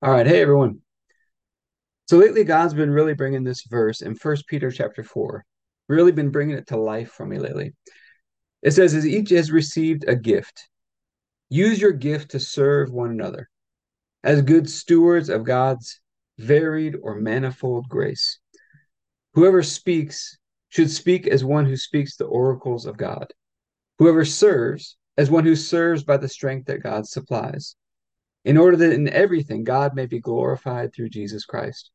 All right, hey everyone. So lately, God's been really bringing this verse in First Peter chapter four, really been bringing it to life for me lately. It says, "As each has received a gift, use your gift to serve one another, as good stewards of God's varied or manifold grace. Whoever speaks should speak as one who speaks the oracles of God. Whoever serves as one who serves by the strength that God supplies." In order that in everything God may be glorified through Jesus Christ.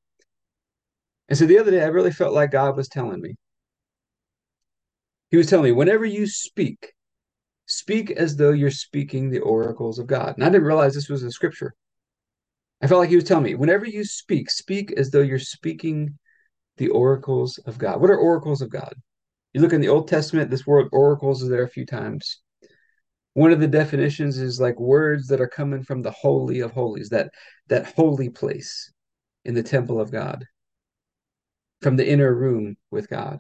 And so the other day, I really felt like God was telling me. He was telling me, whenever you speak, speak as though you're speaking the oracles of God. And I didn't realize this was a scripture. I felt like he was telling me, whenever you speak, speak as though you're speaking the oracles of God. What are oracles of God? You look in the Old Testament, this word oracles is there a few times. One of the definitions is like words that are coming from the holy of holies, that that holy place in the temple of God, from the inner room with God.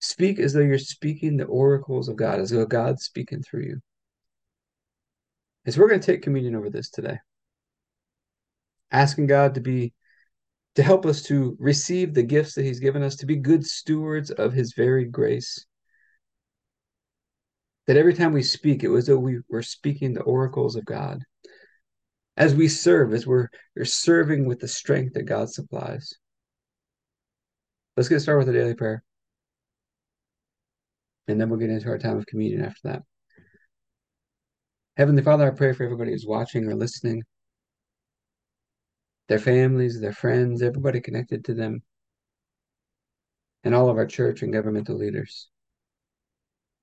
Speak as though you're speaking the oracles of God, as though God's speaking through you. And so we're going to take communion over this today. Asking God to be to help us to receive the gifts that He's given us, to be good stewards of His varied grace. That every time we speak, it was that we were speaking the oracles of God. As we serve, as we're, we're serving with the strength that God supplies. Let's get started with the daily prayer. And then we'll get into our time of communion after that. Heavenly Father, I pray for everybody who's watching or listening, their families, their friends, everybody connected to them, and all of our church and governmental leaders.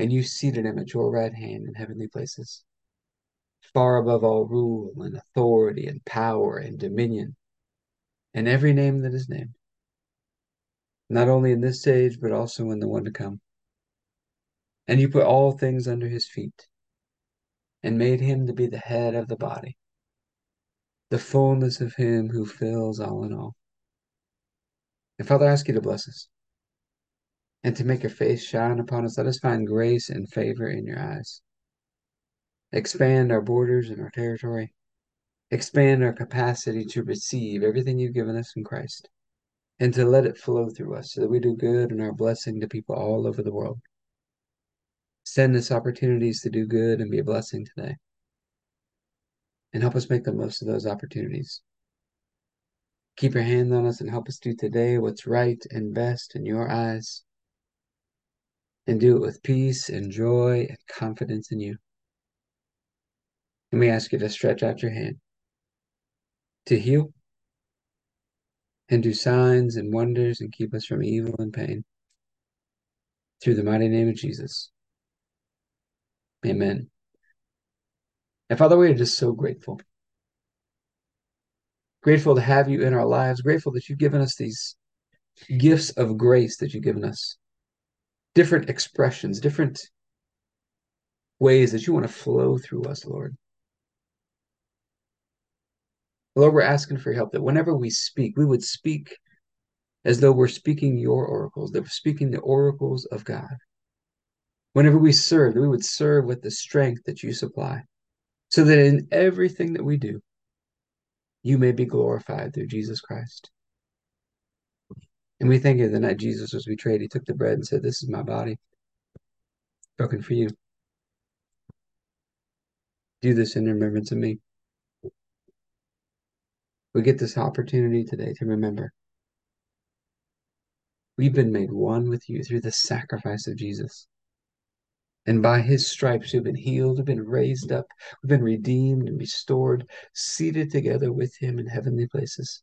and you seated him at your right hand in heavenly places, far above all rule and authority and power and dominion and every name that is named, not only in this age, but also in the one to come. And you put all things under his feet and made him to be the head of the body, the fullness of him who fills all in all. And Father, I ask you to bless us and to make your face shine upon us. Let us find grace and favor in your eyes. Expand our borders and our territory. Expand our capacity to receive everything you've given us in Christ and to let it flow through us so that we do good and are blessing to people all over the world. Send us opportunities to do good and be a blessing today. And help us make the most of those opportunities. Keep your hand on us and help us do today what's right and best in your eyes. And do it with peace and joy and confidence in you. And we ask you to stretch out your hand to heal and do signs and wonders and keep us from evil and pain. Through the mighty name of Jesus. Amen. And Father, we are just so grateful. Grateful to have you in our lives. Grateful that you've given us these gifts of grace that you've given us. Different expressions, different ways that you want to flow through us, Lord. Lord, we're asking for your help that whenever we speak, we would speak as though we're speaking your oracles, that we're speaking the oracles of God. Whenever we serve, we would serve with the strength that you supply, so that in everything that we do, you may be glorified through Jesus Christ. And we think of the night Jesus was betrayed, he took the bread and said, This is my body, broken for you. Do this in remembrance of me. We get this opportunity today to remember. We've been made one with you through the sacrifice of Jesus. And by his stripes, we've been healed, we've been raised up, we've been redeemed and restored, seated together with him in heavenly places.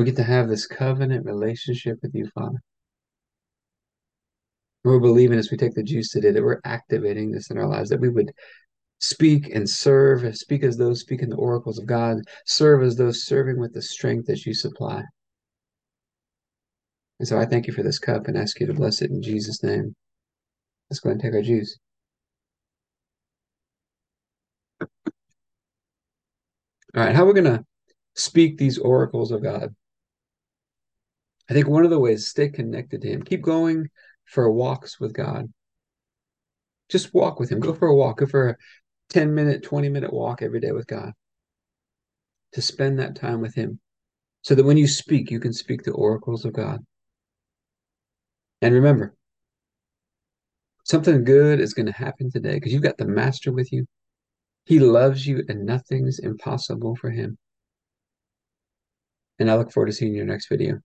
We get to have this covenant relationship with you, Father. We're believing as we take the juice today that we're activating this in our lives, that we would speak and serve, speak as those speaking the oracles of God, serve as those serving with the strength that you supply. And so I thank you for this cup and ask you to bless it in Jesus' name. Let's go and take our juice. All right, how are we're going to speak these oracles of God. I think one of the ways stay connected to Him. Keep going for walks with God. Just walk with Him. Go for a walk. Go for a 10 minute, 20 minute walk every day with God. To spend that time with Him. So that when you speak, you can speak the oracles of God. And remember, something good is going to happen today because you've got the Master with you. He loves you and nothing's impossible for him. And I look forward to seeing you in your next video.